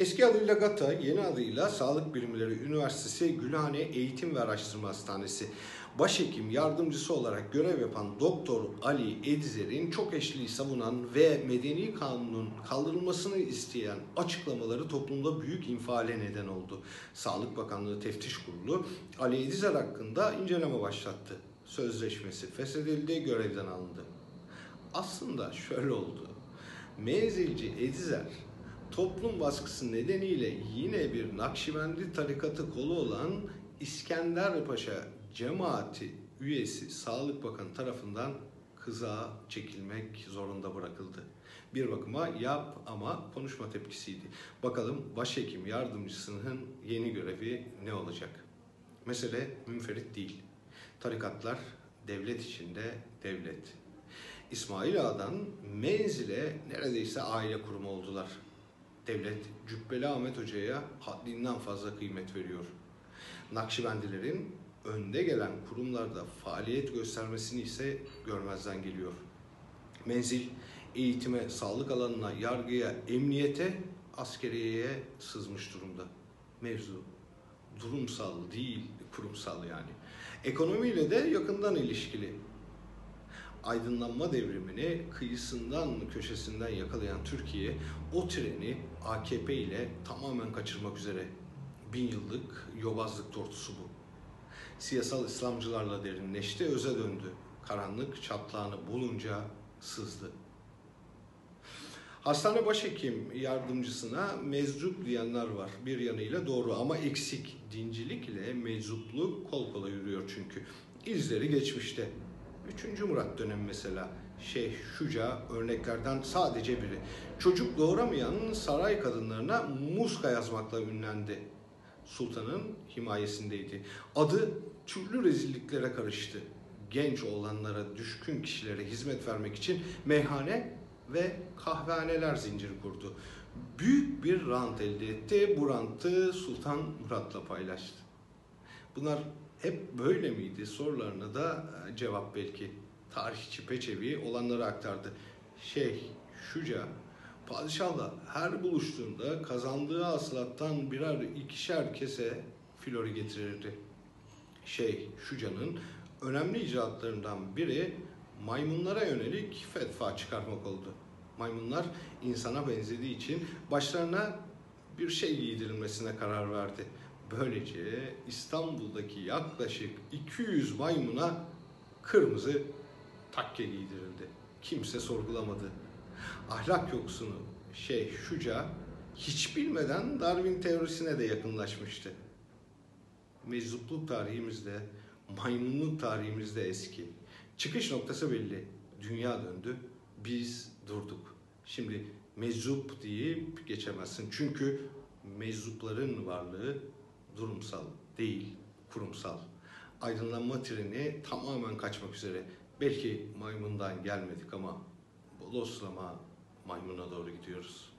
Eski adıyla GATA, yeni adıyla Sağlık Bilimleri Üniversitesi Gülhane Eğitim ve Araştırma Hastanesi başhekim yardımcısı olarak görev yapan Doktor Ali Edizer'in çok eşliği savunan ve medeni kanunun kaldırılmasını isteyen açıklamaları toplumda büyük infiale neden oldu. Sağlık Bakanlığı Teftiş Kurulu Ali Edizer hakkında inceleme başlattı. Sözleşmesi feshedildi, görevden alındı. Aslında şöyle oldu. Menzilci Edizer toplum baskısı nedeniyle yine bir Nakşibendi tarikatı kolu olan İskender Paşa cemaati üyesi Sağlık Bakanı tarafından kıza çekilmek zorunda bırakıldı. Bir bakıma yap ama konuşma tepkisiydi. Bakalım başhekim yardımcısının yeni görevi ne olacak? Mesele münferit değil. Tarikatlar devlet içinde devlet. İsmail Ağa'dan Menzil'e neredeyse aile kurumu oldular. Devlet Cübbeli Ahmet Hoca'ya haddinden fazla kıymet veriyor. Nakşibendilerin önde gelen kurumlarda faaliyet göstermesini ise görmezden geliyor. Menzil eğitime, sağlık alanına, yargıya, emniyete, askeriyeye sızmış durumda. Mevzu durumsal değil, kurumsal yani. Ekonomiyle de yakından ilişkili. Aydınlanma devrimini kıyısından köşesinden yakalayan Türkiye o treni AKP ile tamamen kaçırmak üzere. Bin yıllık yobazlık tortusu bu. Siyasal İslamcılarla derinleşti, öze döndü. Karanlık çatlağını bulunca sızdı. Hastane başhekim yardımcısına meczup diyenler var. Bir yanıyla doğru ama eksik. Dincilik ile meczupluk kol kola yürüyor çünkü. İzleri geçmişte. Üçüncü Murat dönemi mesela. Şeyh Şuca örneklerden sadece biri. Çocuk doğuramayan saray kadınlarına muska yazmakla ünlendi. Sultanın himayesindeydi. Adı türlü rezilliklere karıştı. Genç olanlara, düşkün kişilere hizmet vermek için meyhane ve kahvehaneler zinciri kurdu. Büyük bir rant elde etti. Bu rantı Sultan Murat'la paylaştı. Bunlar hep böyle miydi sorularına da cevap belki. Tarihçi Peçevi olanları aktardı. Şeyh Şuca padişahla her buluştuğunda kazandığı hasılattan birer ikişer kese filori getirirdi. Şeyh Şuca'nın önemli icraatlarından biri maymunlara yönelik fetva çıkarmak oldu. Maymunlar insana benzediği için başlarına bir şey giydirilmesine karar verdi. Böylece İstanbul'daki yaklaşık 200 maymuna kırmızı takke giydirildi. Kimse sorgulamadı. Ahlak yoksunu Şeyh Şuca hiç bilmeden Darwin teorisine de yakınlaşmıştı. Meczupluk tarihimizde, maymunluk tarihimizde eski. Çıkış noktası belli. Dünya döndü, biz durduk. Şimdi meczup deyip geçemezsin. Çünkü meczupların varlığı durumsal değil, kurumsal. Aydınlanma treni tamamen kaçmak üzere. Belki maymundan gelmedik ama bodoslama maymuna doğru gidiyoruz.